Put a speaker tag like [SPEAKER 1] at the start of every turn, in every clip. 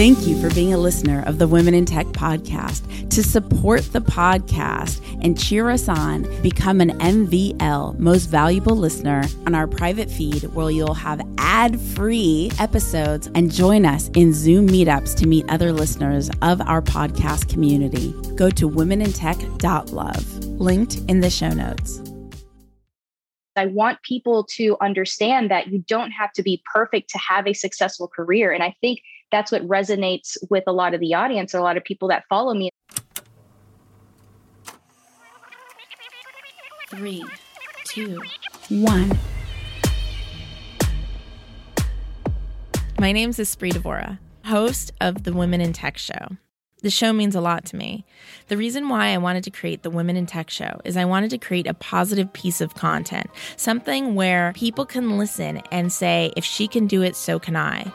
[SPEAKER 1] Thank you for being a listener of the Women in Tech podcast. To support the podcast and cheer us on, become an MVL, most valuable listener, on our private feed where you'll have ad free episodes and join us in Zoom meetups to meet other listeners of our podcast community. Go to womenintech.love, linked in the show notes.
[SPEAKER 2] I want people to understand that you don't have to be perfect to have a successful career. And I think that's what resonates with a lot of the audience, a lot of people that follow me.
[SPEAKER 1] Three, two, one. My name is Espree Devora, host of the Women in Tech Show. The show means a lot to me. The reason why I wanted to create the Women in Tech show is I wanted to create a positive piece of content, something where people can listen and say, if she can do it, so can I.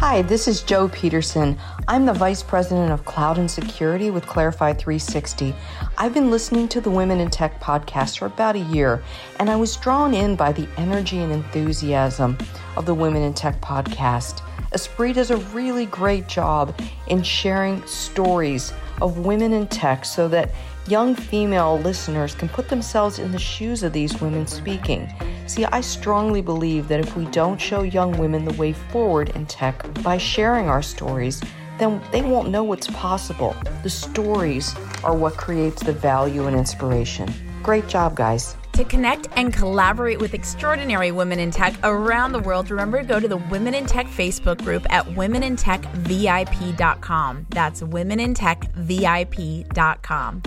[SPEAKER 3] Hi, this is Jo Peterson. I'm the Vice President of Cloud and Security with Clarify 360. I've been listening to the Women in Tech podcast for about a year, and I was drawn in by the energy and enthusiasm of the Women in Tech podcast. Espree does a really great job in sharing stories of women in tech so that young female listeners can put themselves in the shoes of these women speaking. See, I strongly believe that if we don't show young women the way forward in tech by sharing our stories, then they won't know what's possible. The stories are what creates the value and inspiration. Great job, guys.
[SPEAKER 1] To connect and collaborate with extraordinary women in tech around the world, remember to go to the Women in Tech Facebook group at womenintechvip.com. That's womenintechvip.com.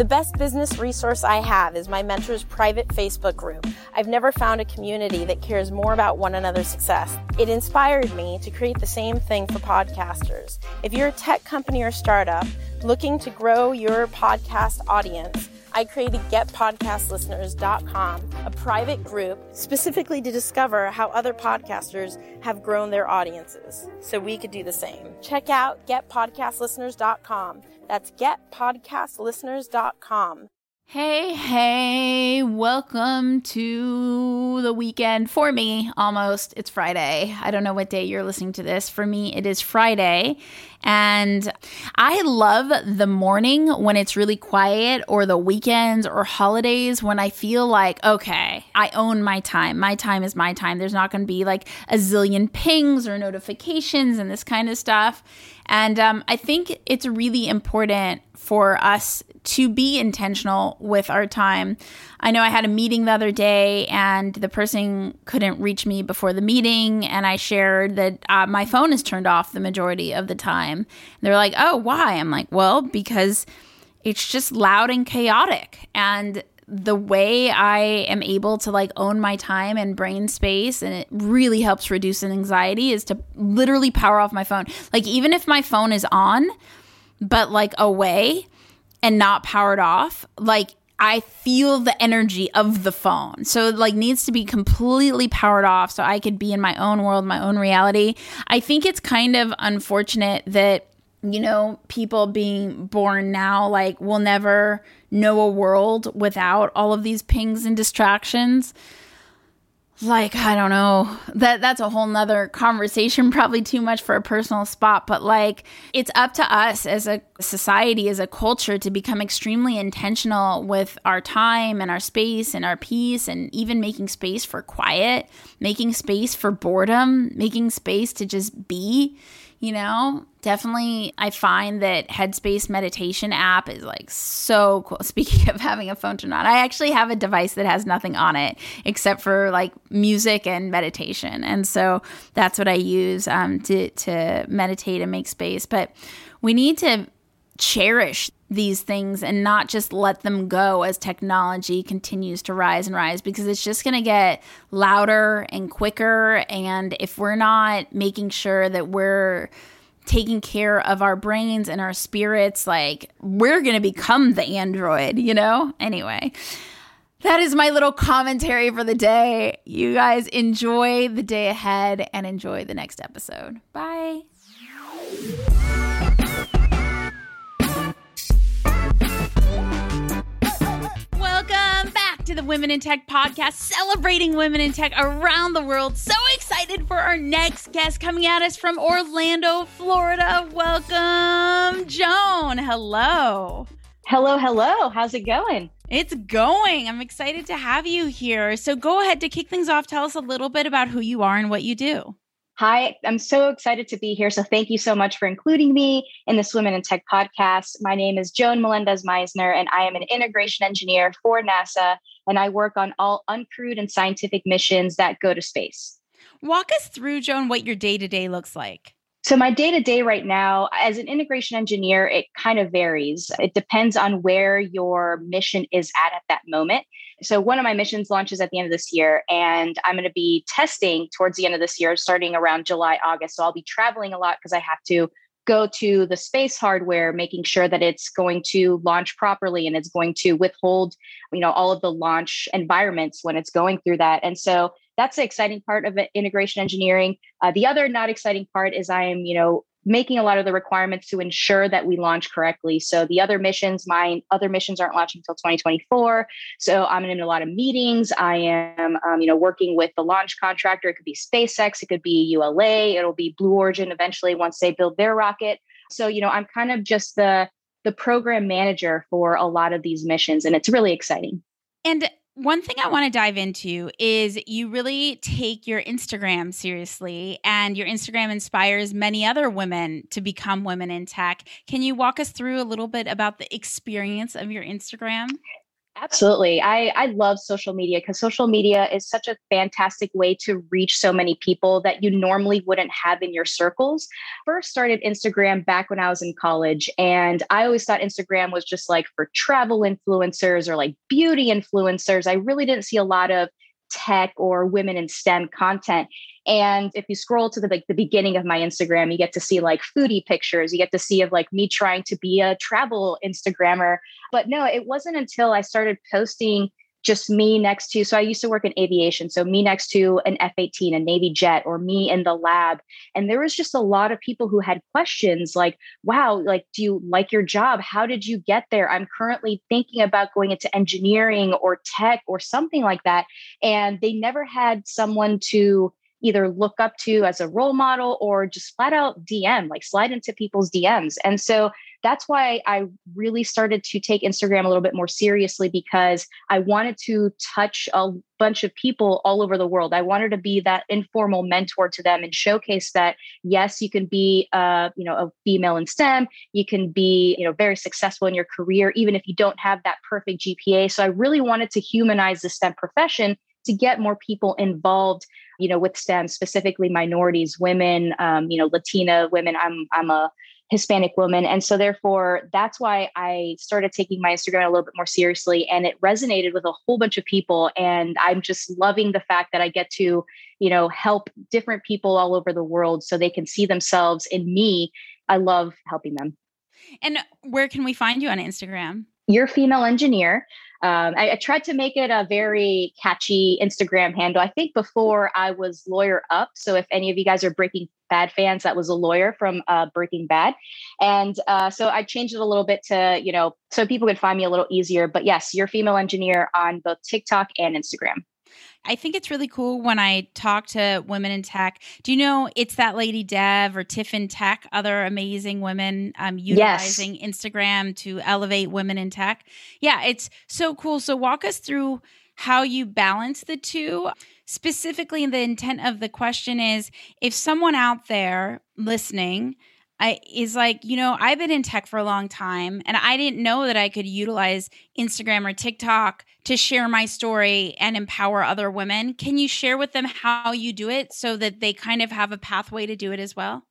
[SPEAKER 4] The best business resource I have is my mentor's private Facebook group. I've never found a community that cares more about one another's success. It inspired me to create the same thing for podcasters. If you're a tech company or startup looking to grow your podcast audience, I created getpodcastlisteners.com, a private group specifically to discover how other podcasters have grown their audiences so we could do the same. Check out getpodcastlisteners.com. That's getpodcastlisteners.com.
[SPEAKER 1] Hey, hey, welcome to the weekend for me almost. It's Friday. I don't know what day you're listening to this. For me, it is Friday. And I love the morning when it's really quiet or the weekends or holidays when I feel like, okay, I own my time. My time is my time. There's not going to be like a zillion pings or notifications and this kind of stuff. And um, I think it's really important for us to be intentional with our time. I know I had a meeting the other day and the person couldn't reach me before the meeting, and I shared that uh, my phone is turned off the majority of the time. They're like, oh, why? I'm like, well, because it's just loud and chaotic. And the way I am able to like own my time and brain space and it really helps reduce anxiety is to literally power off my phone. Like even if my phone is on but like away and not powered off, like I feel the energy of the phone. So it like needs to be completely powered off so I could be in my own world, my own reality. I think it's kind of unfortunate that you know, people being born now like will never know a world without all of these pings and distractions like i don't know. That that's a whole nother conversation probably too much for a personal spot but like it's up to us as a society as a culture to become extremely intentional with our time and our space and our peace and even making space for quiet making space for boredom making space to just be you know definitely i find that headspace meditation app is like so cool. Speaking of having a phone turned on i actually have a device that has nothing on it except for like music and meditation. And so that's what i use um, to, to meditate and make space. But we need to cherish these things and not just let them go as technology continues to rise and rise because it's just going to get louder and quicker. And if we're not making sure that we're taking care of our brains and our spirits, like we're going to become the android, you know? Anyway. That is my little commentary for the day. You guys enjoy the day ahead and enjoy the next episode. Bye. To the Women in Tech podcast, celebrating women in tech around the world. So excited for our next guest coming at us from Orlando, Florida. Welcome, Joan. Hello.
[SPEAKER 2] Hello, hello. How's it going?
[SPEAKER 1] It's going. I'm excited to have you here. So go ahead to kick things off. Tell us a little bit about who you are and what you do.
[SPEAKER 2] Hi, I'm so excited to be here. So thank you so much for including me in this Women in Tech podcast. My name is Joan Melendez Meisner, and I am an integration engineer for NASA, and I work on all uncrewed and scientific missions that go to space.
[SPEAKER 1] Walk us through, Joan, what your day to day looks like.
[SPEAKER 2] So, my day to day right now, as an integration engineer, it kind of varies. It depends on where your mission is at at that moment. So, one of my missions launches at the end of this year, and I'm going to be testing towards the end of this year, starting around July, August. So, I'll be traveling a lot because I have to go to the space hardware making sure that it's going to launch properly and it's going to withhold you know all of the launch environments when it's going through that and so that's the exciting part of integration engineering. Uh, the other not exciting part is I am, you know, making a lot of the requirements to ensure that we launch correctly. So the other missions, my other missions aren't launching until 2024. So I'm in a lot of meetings. I am, um, you know, working with the launch contractor. It could be SpaceX, it could be ULA, it'll be Blue Origin eventually once they build their rocket. So you know, I'm kind of just the the program manager for a lot of these missions, and it's really exciting.
[SPEAKER 1] And one thing I want to dive into is you really take your Instagram seriously, and your Instagram inspires many other women to become women in tech. Can you walk us through a little bit about the experience of your Instagram?
[SPEAKER 2] Absolutely. I, I love social media because social media is such a fantastic way to reach so many people that you normally wouldn't have in your circles. First started Instagram back when I was in college. And I always thought Instagram was just like for travel influencers or like beauty influencers. I really didn't see a lot of tech or women in STEM content. And if you scroll to the like the beginning of my Instagram, you get to see like foodie pictures. You get to see of like me trying to be a travel Instagrammer. But no, it wasn't until I started posting just me next to so i used to work in aviation so me next to an f-18 a navy jet or me in the lab and there was just a lot of people who had questions like wow like do you like your job how did you get there i'm currently thinking about going into engineering or tech or something like that and they never had someone to either look up to as a role model or just flat out DM, like slide into people's DMs. And so that's why I really started to take Instagram a little bit more seriously because I wanted to touch a bunch of people all over the world. I wanted to be that informal mentor to them and showcase that yes, you can be uh, you know, a female in STEM, you can be, you know, very successful in your career even if you don't have that perfect GPA. So I really wanted to humanize the STEM profession to get more people involved you know with stem specifically minorities women um, you know latina women. I'm i'm a hispanic woman. And so therefore that's why i started taking my instagram a little bit more seriously and it resonated with a whole bunch of people. And i'm just loving the fact that i get to you know help different people all over the world so they can see themselves in me. I love helping them.
[SPEAKER 1] And where can we find you on instagram?
[SPEAKER 2] Your female engineer um, I, I, tried to make it a very catchy Instagram handle. I think before I was Lawyer Up. So if any of you guys are Breaking Bad fans, that was a lawyer from uh, Breaking Bad. And uh, so I changed it a little bit to, you know, so people could find me a little easier. But yes, your female engineer on both TikTok and Instagram.
[SPEAKER 1] I think it's really cool when I talk to women in tech. Do you know it's that lady Dev or Tiff in Tech, other amazing women um, utilizing yes. Instagram to elevate women in tech? Yeah, it's so cool. So walk us through how you balance the two. Specifically, the intent of the question is if someone out there listening I is like, you know, I've been in tech for a long time and I didn't know that I could utilize Instagram or TikTok to share my story and empower other women. Can you share with them how you do it so that they kind of have a pathway to do it as well?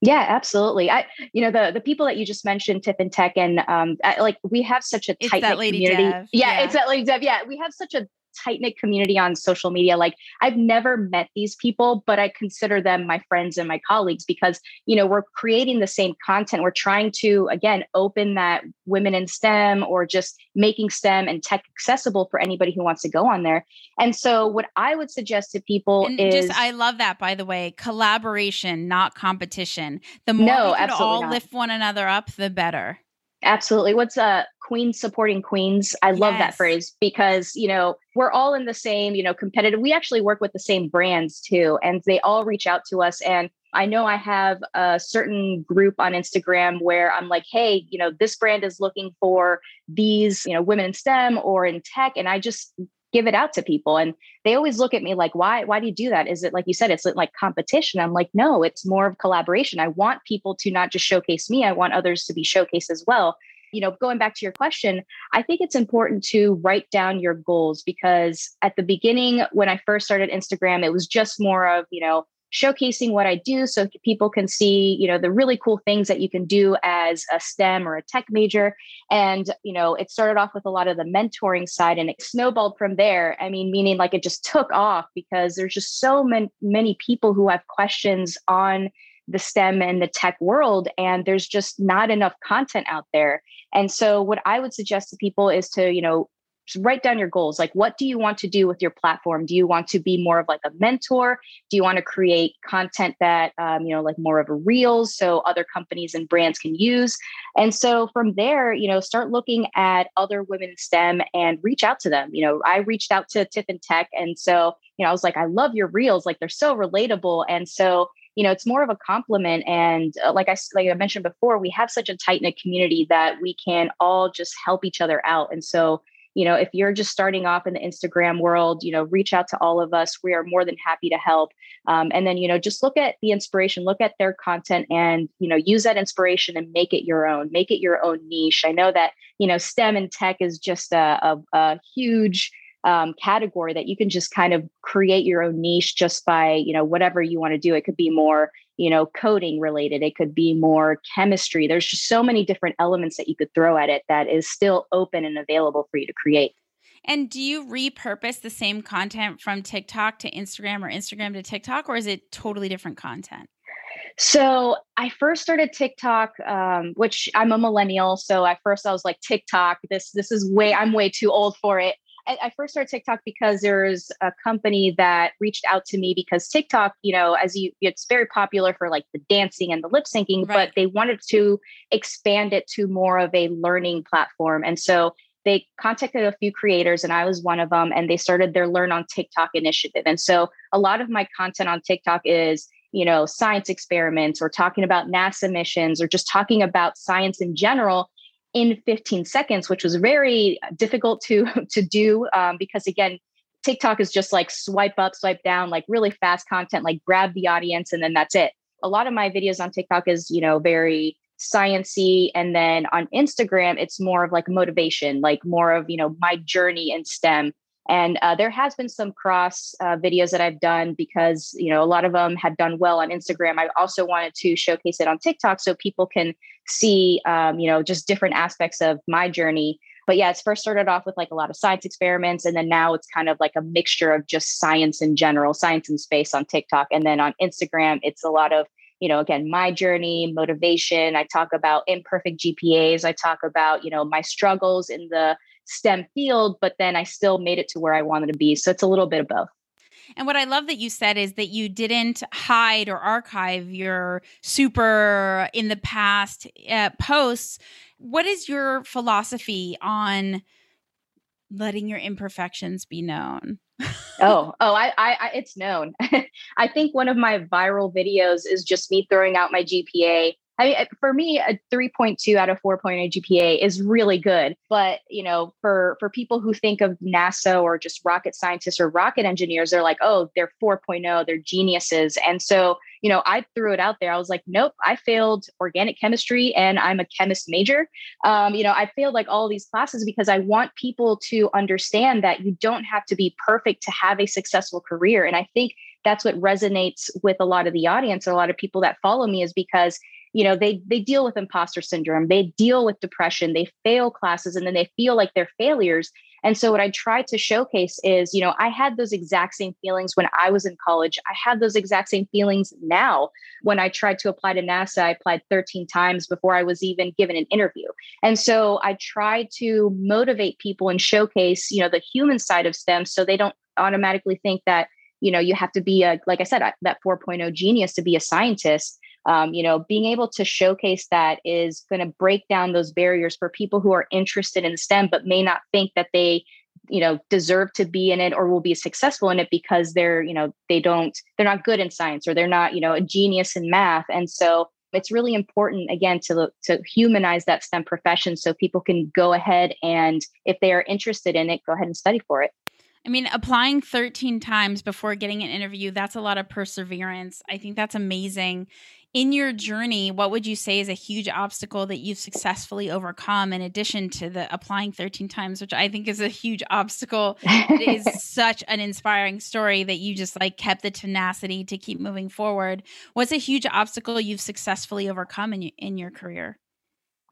[SPEAKER 2] Yeah, absolutely. I, you know, the the people that you just mentioned, Tiff in Tech, and um, I, like we have such a tight community. Yeah, yeah, it's that lady Dev. Yeah, we have such a tight knit community on social media. Like I've never met these people, but I consider them my friends and my colleagues because, you know, we're creating the same content. We're trying to, again, open that women in STEM or just making STEM and tech accessible for anybody who wants to go on there. And so, what I would suggest to people and is
[SPEAKER 1] just, I love that, by the way, collaboration, not competition. The more no, we can all not. lift one another up, the better.
[SPEAKER 2] Absolutely. What's uh queens supporting queens. I love yes. that phrase because, you know, we're all in the same, you know, competitive. We actually work with the same brands too, and they all reach out to us. And I know I have a certain group on Instagram where I'm like, hey, you know, this brand is looking for these, you know, women in STEM or in tech. And I just give it out to people. And they always look at me like, why, why do you do that? Is it like you said, it's like competition? I'm like, no, it's more of collaboration. I want people to not just showcase me, I want others to be showcased as well you know, going back to your question, I think it's important to write down your goals because at the beginning, when I first started Instagram, it was just more of, you know, showcasing what I do so people can see, you know, the really cool things that you can do as a STEM or a tech major. And, you know, it started off with a lot of the mentoring side and it snowballed from there. I mean, meaning like it just took off because there's just so many, many people who have questions on the STEM and the tech world, and there's just not enough content out there. And so, what I would suggest to people is to, you know, write down your goals. Like, what do you want to do with your platform? Do you want to be more of like a mentor? Do you want to create content that, um, you know, like more of a reels so other companies and brands can use? And so from there, you know, start looking at other women in STEM and reach out to them. You know, I reached out to Tiff in Tech. And so, you know, I was like, I love your reels. Like, they're so relatable. And so, you know it's more of a compliment and uh, like i like i mentioned before we have such a tight knit community that we can all just help each other out and so you know if you're just starting off in the instagram world you know reach out to all of us. We are more than happy to help. Um, and then you know just look at the inspiration look at their content and you know use that inspiration and make it your own make it your own niche. I know that you know stem and tech is just a, a, a huge um, category that you can just kind of create your own niche just by you know whatever you want to do. It could be more you know coding related it could be more chemistry there's just so many different elements that you could throw at it that is still open and available for you to create
[SPEAKER 1] and do you repurpose the same content from TikTok to Instagram or Instagram to TikTok, or is it totally different content?
[SPEAKER 2] So I first started TikTok, um, which I'm a millennial. So at first I was like TikTok. This this is way I'm way too old for it. I, I first started TikTok because there's a company that reached out to me because TikTok, you know, as you, it's very popular for like the dancing and the lip syncing, right. but they wanted to expand it to more of a learning platform. And so they contacted a few creators and I was one of them and they started their learn on TikTok initiative. And so a lot of my content on TikTok is, you know, science experiments or talking about NASA missions or just talking about science in general in 15 seconds, which was very difficult to to do um, because again, TikTok is just like swipe up, swipe down, like really fast content, like grab the audience and then that's it. A lot of my videos on TikTok is you know very sciency and then on Instagram it's more of like motivation, like more of you know my journey in STEM. And uh, there has been some cross uh, videos that I've done because you know a lot of them had done well on Instagram. I also wanted to showcase it on TikTok so people can see um, you know just different aspects of my journey. But yeah, it's first started off with like a lot of science experiments, and then now it's kind of like a mixture of just science in general, science in space on TikTok, and then on Instagram it's a lot of you know again my journey motivation i talk about imperfect gpas i talk about you know my struggles in the STEM field, but then I still made it to where I wanted to be. So it's a little bit of both.
[SPEAKER 1] And what I love that you said is that you didn't hide or archive your super in the past uh, posts. What is your philosophy on letting your imperfections be known?
[SPEAKER 2] oh, oh, I, I, I it's known. I think one of my viral videos is just me throwing out my GPA I mean, for me, a 3.2 out of 4.0 GPA is really good. But, you know, for, for people who think of NASA or just rocket scientists or rocket engineers, they're like, oh, they're 4.0, they're geniuses. And so, you know, I threw it out there. I was like, nope, I failed organic chemistry and I'm a chemist major. Um, you know, I failed like all these classes because I want people to understand that you don't have to be perfect to have a successful career. And I think that's what resonates with a lot of the audience, a lot of people that follow me is because you know they they deal with imposter syndrome they deal with depression they fail classes and then they feel like they're failures. And so what i try to showcase is you know i had those exact same feelings when i was in college. I have those exact same feelings now when i tried to apply to nasa. I applied 13 times before i was even given an interview. And so i try to motivate people and showcase you know the human side of stem so they don't automatically think that you know you have to be a like i said that 4.0 genius to be a scientist um, you know being able to showcase that is going to break down those barriers for people who are interested in stem but may not think that they you know deserve to be in it or will be successful in it because they're you know they don't they're not good in science or they're not you know a genius in math and so it's really important again to to humanize that STEM profession so people can go ahead and if they are interested in it, go ahead and study for it.
[SPEAKER 1] I mean, applying 13 times before getting an interview, that's a lot of perseverance. I think that's amazing in your journey, what would you say is a huge obstacle that you've successfully overcome in addition to the applying 13 times, which I think is a huge obstacle? it is such an inspiring story that you just like kept the tenacity to keep moving forward. What's a huge obstacle you've successfully overcome in, in your career?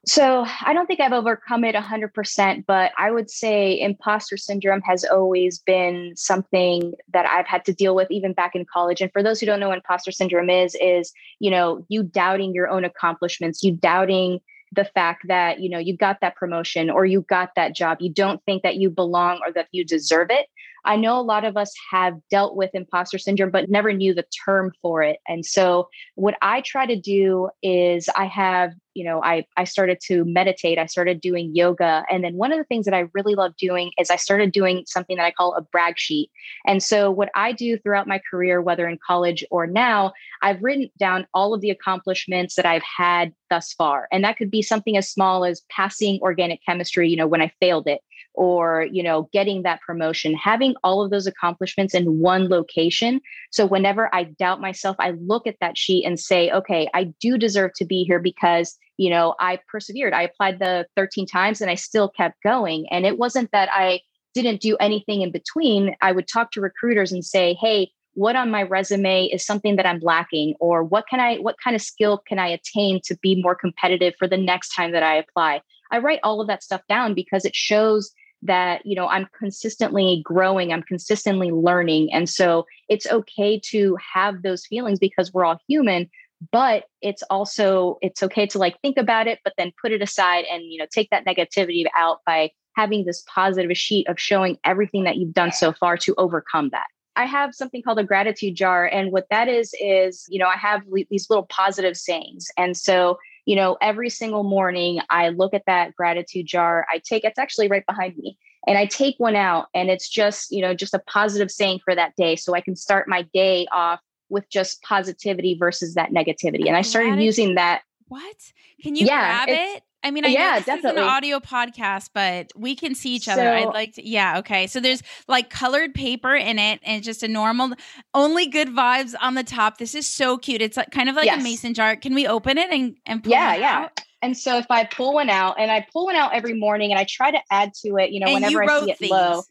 [SPEAKER 2] So I don't think I've overcome it 100%, but I would say imposter syndrome has always been something that I've had to deal with even back in college. And for those who don't know what imposter syndrome is, is, you know, you doubting your own accomplishments, you doubting the fact that, you know, you got that promotion or you got that job. You don't think that you belong or that you deserve it. I know a lot of us have dealt with imposter syndrome, but never knew the term for it. And so, what I try to do is I have, you know, I, I started to meditate, I started doing yoga. And then, one of the things that I really love doing is I started doing something that I call a brag sheet. And so, what I do throughout my career, whether in college or now, I've written down all of the accomplishments that I've had thus far. And that could be something as small as passing organic chemistry, you know, when I failed it or you know getting that promotion having all of those accomplishments in one location. So whenever i doubt myself i look at that sheet and say okay i do deserve to be here because you know i persevered. I applied the 13 times and i still kept going. And it wasn't that i didn't do anything in between. I would talk to recruiters and say hey what on my resume is something that i'm lacking? Or what can i what kind of skill can i attain to be more competitive for the next time that i apply? I write all of that stuff down because it shows that you know i'm consistently growing i'm consistently learning and so it's okay to have those feelings because we're all human but it's also it's okay to like think about it but then put it aside and you know take that negativity out by having this positive sheet of showing everything that you've done so far to overcome that I have something called a gratitude jar. And what that is, is, you know, I have these little positive sayings. And so you know, every single morning I look at that gratitude jar. I take it's actually right behind me. And I take one out and it's just, you know, just a positive saying for that day. So I can start my day off with just positivity versus that negativity. And I started using that.
[SPEAKER 1] What? Can you yeah, grab it? I mean, I yeah, know this definitely. is an audio podcast, but we can see each other. So, I'd like to, yeah, okay. So there's like colored paper in it, and just a normal, only good vibes on the top. This is so cute. It's like, kind of like yes. a mason jar. Can we open it and and
[SPEAKER 2] yeah, yeah. Out? And so if I pull one out, and I pull one out every morning, and I try to add to it, you know, and whenever you I see it low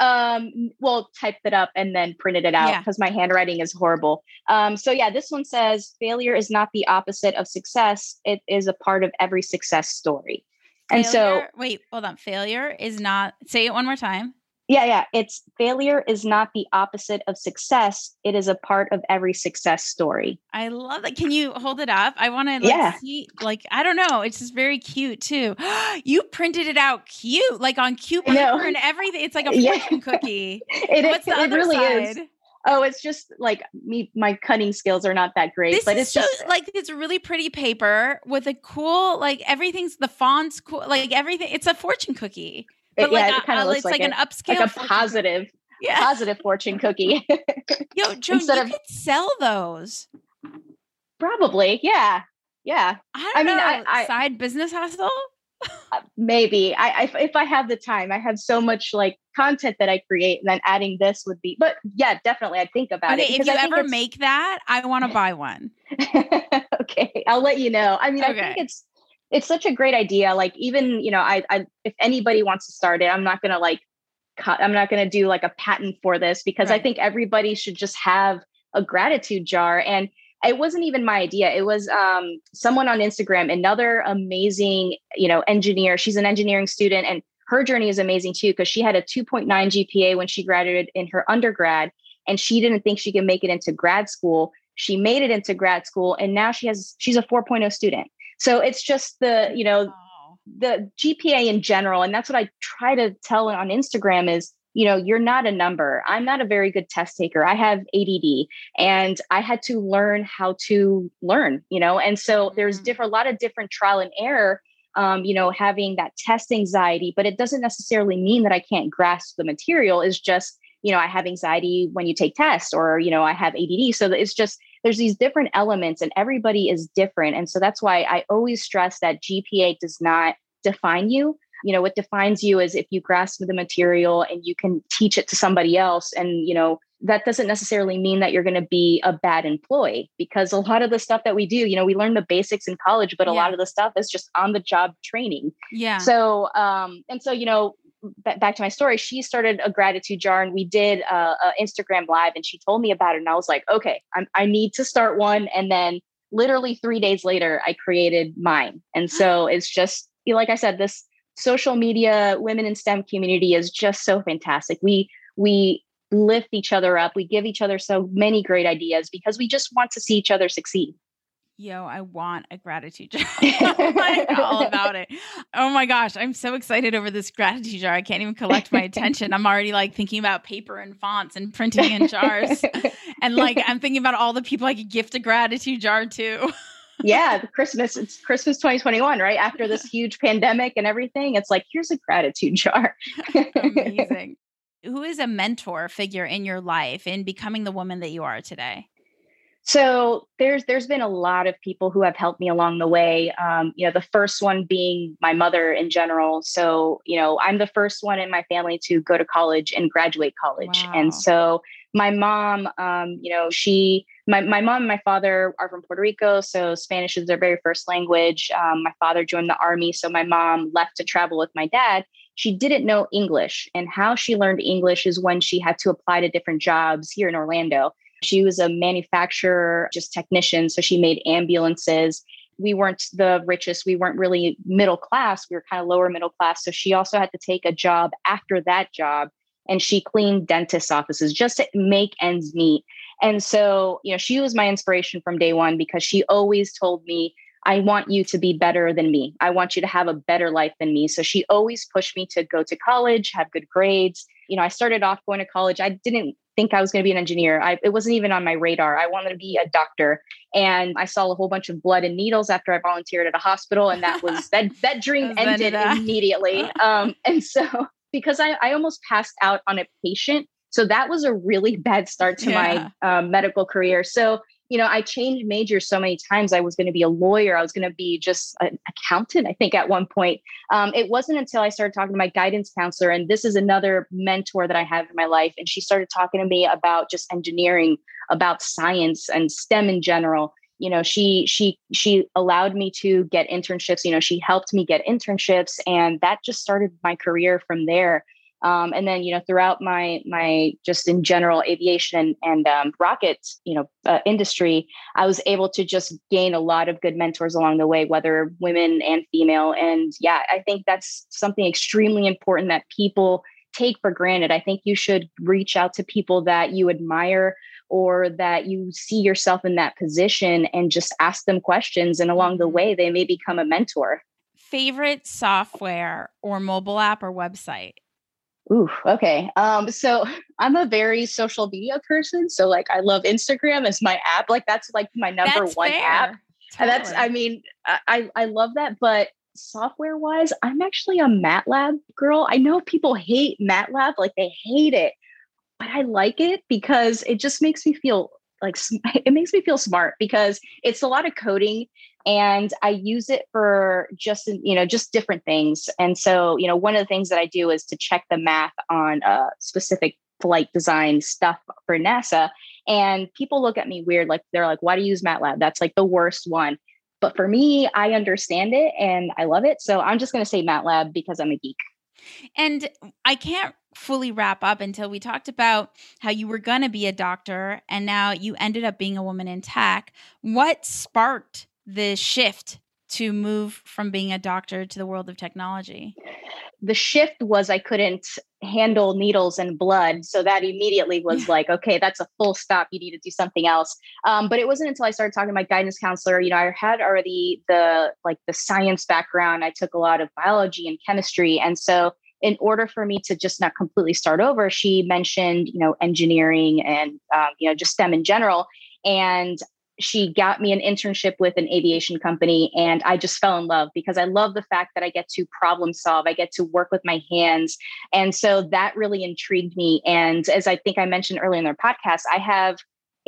[SPEAKER 2] um well typed it up and then printed it out because yeah. my handwriting is horrible. Um so yeah this one says failure is not the opposite of success. It is a part of every success story. Failure, and so
[SPEAKER 1] wait hold on. Failure is not say it one more time
[SPEAKER 2] yeah, yeah. It's failure is not the opposite of success. It is a part of every success story.
[SPEAKER 1] I love that. Can you hold it up? I want to like, yeah. see, like, I don't know. It's just very cute too. you printed it out cute, like on cute paper and everything. It's like a fortune yeah. cookie. it, What's the it other really side? Is.
[SPEAKER 2] Oh, it's just like me. My cutting skills are not that great,
[SPEAKER 1] this
[SPEAKER 2] but it's
[SPEAKER 1] so,
[SPEAKER 2] just
[SPEAKER 1] like it's really pretty paper with a cool, like everything's the fonts cool, like everything. It's a fortune cookie. But like, yeah, it kind of looks it's like, like an upscale,
[SPEAKER 2] like a positive, yeah. positive fortune cookie.
[SPEAKER 1] Yo, Joe, Instead you of, could sell those.
[SPEAKER 2] Probably, yeah, yeah.
[SPEAKER 1] I don't I know. Mean, I, I, side business hustle.
[SPEAKER 2] Uh, maybe I, I, if I have the time, I have so much like content that I create, and then adding this would be. But yeah, definitely, I'd think about
[SPEAKER 1] okay,
[SPEAKER 2] it.
[SPEAKER 1] If you ever make that, I want to buy one.
[SPEAKER 2] okay, I'll let you know. I mean, okay. I think it's it's such a great idea. Like even, you know, I, I if anybody wants to start it, I'm not going to like cut, I'm not going to do like a patent for this because right. I think everybody should just have a gratitude jar. And it wasn't even my idea. It was um, someone on Instagram, another amazing, you know, engineer. She's an engineering student and her journey is amazing too because she had a 2.9 GPA when she graduated in her undergrad and she didn't think she could make it into grad school. She made it into grad school and now she has she's a 4.0 student. So it's just the, you know, the GPA in general. And that's what I try to tell on Instagram is, you know, you're not a number. I'm not a very good test taker. I have ADD and I had to learn how to learn, you know, and so there's mm-hmm. different, a lot of different trial and error um, you know, having that test anxiety, but it doesn't necessarily mean that I can't grasp the material. Is just, you know, I have anxiety when you take tests, or you know, I have ADD. So it's just there's these different elements, and everybody is different, and so that's why I always stress that GPA does not define you. You know, what defines you is if you grasp the material and you can teach it to somebody else, and you know, that doesn't necessarily mean that you're going to be a bad employee because a lot of the stuff that we do, you know, we learn the basics in college, but a yeah. lot of the stuff is just on the job training.
[SPEAKER 1] Yeah.
[SPEAKER 2] So, um, and so, you know, back to my story, she started a gratitude jar and we did a, a Instagram live and she told me about it. And I was like, okay, I'm, I need to start one. And then literally three days later, I created mine. And so it's just, like I said, this social media women in STEM community is just so fantastic. We, we lift each other up. We give each other so many great ideas because we just want to see each other succeed.
[SPEAKER 1] Yo, I want a gratitude jar. like, all about it. Oh my gosh, I'm so excited over this gratitude jar. I can't even collect my attention. I'm already like thinking about paper and fonts and printing in jars. and like I'm thinking about all the people I could gift a gratitude jar to.
[SPEAKER 2] yeah, Christmas, it's Christmas 2021, right? After this huge pandemic and everything, it's like, here's a gratitude jar.
[SPEAKER 1] Amazing who is a mentor figure in your life in becoming the woman that you are today?
[SPEAKER 2] So there's there's been a lot of people who have helped me along the way. Um, you know, the first one being my mother in general. So you know, I'm the first one in my family to go to college and graduate college, wow. and so my mom, um, you know, she my my mom and my father are from Puerto Rico, so Spanish is their very first language. Um, my father joined the army, so my mom left to travel with my dad, she didn't know English. And how she learned English is when she had to apply to different jobs here in Orlando. She was a manufacturer, just technician. So she made ambulances. We weren't the richest. We weren't really middle class. We were kind of lower middle class. So she also had to take a job after that job. And she cleaned dentist offices just to make ends meet. And so, you know, she was my inspiration from day one because she always told me, I want you to be better than me. I want you to have a better life than me. So she always pushed me to go to college, have good grades. You know, I started off going to college. I didn't think I was going to be an engineer. I, it wasn't even on my radar. I wanted to be a doctor, and I saw a whole bunch of blood and needles after I volunteered at a hospital, and that was that that dream ended immediately. Um, and so because I, I almost passed out on a patient, so that was a really bad start to yeah. my um, medical career. So you know, I changed majors so many times. I was going to be a lawyer. I was going to be just an accountant, I think, at one point. Um, it wasn't until I started talking to my guidance counselor, and this is another mentor that I have in my life. And she started talking to me about just engineering, about science and STEM in general. You know, she she she allowed me to get internships. You know, she helped me get internships, and that just started my career from there. Um, and then, you know, throughout my my just in general aviation and, and um, rockets, you know, uh, industry, I was able to just gain a lot of good mentors along the way, whether women and female. And yeah, I think that's something extremely important that people take for granted. I think you should reach out to people that you admire or that you see yourself in that position and just ask them questions. And along the mm-hmm. way, they may become a mentor.
[SPEAKER 1] Favorite software or mobile app or website?
[SPEAKER 2] Ooh, okay. Um, so I'm a very social media person. So like I love Instagram as my app. Like that's like my number
[SPEAKER 1] that's
[SPEAKER 2] one
[SPEAKER 1] fair.
[SPEAKER 2] app.
[SPEAKER 1] Totally.
[SPEAKER 2] And that's I mean, I I love that. But software wise, I'm actually a MATLAB girl. I know people hate MATLAB, like they hate it, but I like it because it just makes me feel like it makes me feel smart because it's a lot of coding and I use it for just you know just different things. And so you know one of the things that I do is to check the math on a specific flight design stuff for NASA. And people look at me weird, like they're like, "Why do you use MATLAB? That's like the worst one." But for me, I understand it and I love it. So I'm just going to say MATLAB because I'm a geek.
[SPEAKER 1] And I can't fully wrap up until we talked about how you were going to be a doctor and now you ended up being a woman in tech. What sparked the shift to move from being a doctor to the world of technology?
[SPEAKER 2] The shift was I couldn't handle needles and blood. So that immediately was like, okay, that's a full stop. You need to do something else. Um, but it wasn't until I started talking to my guidance counselor, you know, I had already the like the science background. I took a lot of biology and chemistry. And so in order for me to just not completely start over, she mentioned, you know, engineering and, um, you know, just STEM in general. And she got me an internship with an aviation company and I just fell in love because I love the fact that I get to problem solve, I get to work with my hands. And so that really intrigued me. And as I think I mentioned earlier in their podcast, I have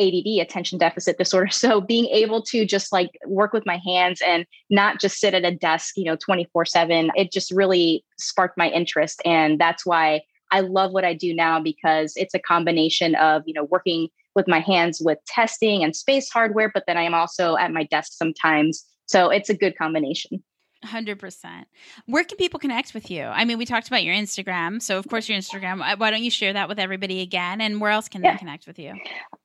[SPEAKER 2] ADD, attention deficit disorder. So being able to just like work with my hands and not just sit at a desk, you know, 24 7, it just really sparked my interest. And that's why I love what I do now because it's a combination of, you know, working with my hands with testing and space hardware, but then I am also at my desk sometimes. So it's a good combination.
[SPEAKER 1] 100%. Where can people connect with you? I mean, we talked about your Instagram. So, of course, your Instagram. Uh, why don't you share that with everybody again? And where else can yeah. they connect with you?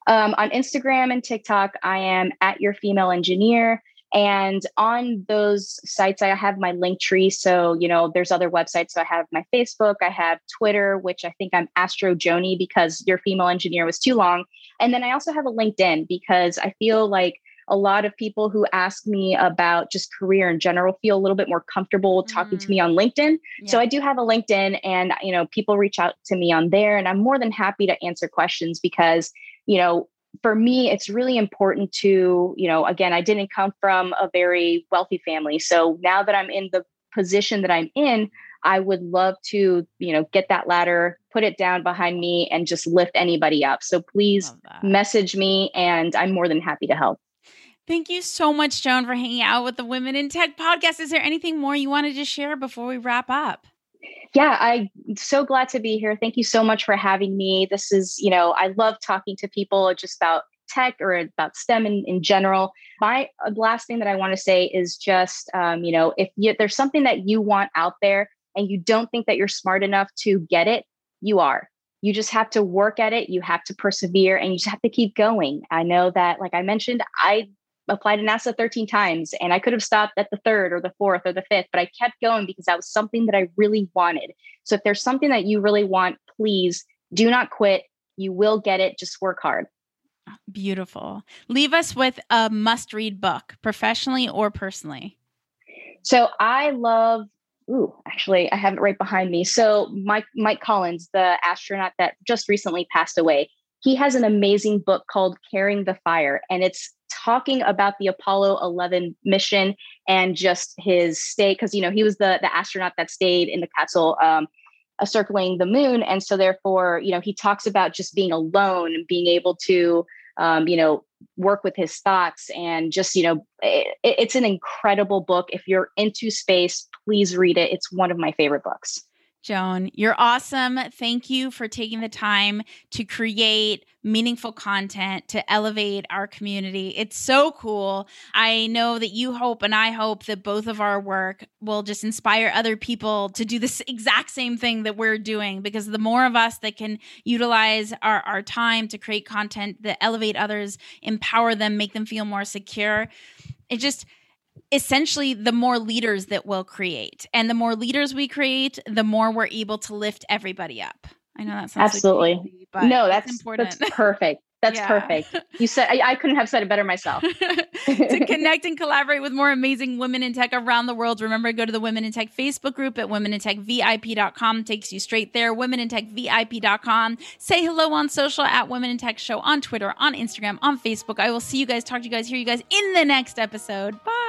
[SPEAKER 2] Um, on Instagram and TikTok, I am at your female engineer. And on those sites, I have my link tree. So, you know, there's other websites. So I have my Facebook, I have Twitter, which I think I'm Astro Joni because your female engineer was too long. And then I also have a LinkedIn because I feel like a lot of people who ask me about just career in general feel a little bit more comfortable talking mm. to me on LinkedIn. Yeah. So I do have a LinkedIn and you know people reach out to me on there and I'm more than happy to answer questions because you know for me it's really important to you know again I didn't come from a very wealthy family. So now that I'm in the position that I'm in, I would love to, you know, get that ladder, put it down behind me and just lift anybody up. So please message me and I'm more than happy to help.
[SPEAKER 1] Thank you so much, Joan, for hanging out with the Women in Tech podcast. Is there anything more you wanted to share before we wrap up?
[SPEAKER 2] Yeah, I'm so glad to be here. Thank you so much for having me. This is, you know, I love talking to people just about tech or about STEM in, in general. My uh, last thing that I want to say is just, um, you know, if you, there's something that you want out there and you don't think that you're smart enough to get it, you are. You just have to work at it. You have to persevere and you just have to keep going. I know that, like I mentioned, I applied to NASA 13 times and I could have stopped at the third or the fourth or the fifth, but I kept going because that was something that I really wanted. So if there's something that you really want, please do not quit. You will get it. Just work hard.
[SPEAKER 1] Beautiful. Leave us with a must read book, professionally or personally.
[SPEAKER 2] So I love Ooh, actually, I have it right behind me. So Mike Mike Collins, the astronaut that just recently passed away, he has an amazing book called Carrying the Fire, and it's talking about the Apollo 11 mission and just his stay because you know he was the the astronaut that stayed in the capsule um, uh, circling the moon, and so therefore you know he talks about just being alone and being able to um, you know work with his thoughts and just you know it, it's an incredible book. If you're into space please read it. It's one of my favorite books
[SPEAKER 1] Joan, you're awesome. Thank you for taking the time to create meaningful content to elevate our community. It's so cool. I know that you hope and I hope that both of our work will just inspire other people to do this exact same thing that we're doing because the more of us that can utilize our, our time to create content that elevate others, empower them, make them feel more secure, it just essentially the more leaders that we'll create and the more leaders we create the more we're able to lift everybody up i know that sounds
[SPEAKER 2] absolutely crazy, but no that's important that's perfect that's yeah. perfect. You said I, I, couldn't have said it better myself.
[SPEAKER 1] to connect and collaborate with more amazing women in tech around the world, remember go to the Women in Tech Facebook group at womenintechvip.com. Takes you straight there. Womenintechvip.com. Say hello on social at Women in Tech Show on Twitter, on Instagram, on Facebook. I will see you guys, talk to you guys, hear you guys in the next episode.
[SPEAKER 2] Bye.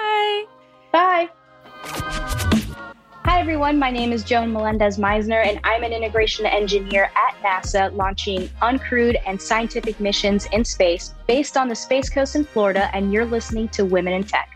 [SPEAKER 2] Hi, everyone. My name is Joan Melendez Meisner, and I'm an integration engineer at NASA launching uncrewed and scientific missions in space based on the Space Coast in Florida. And you're listening to Women in Tech.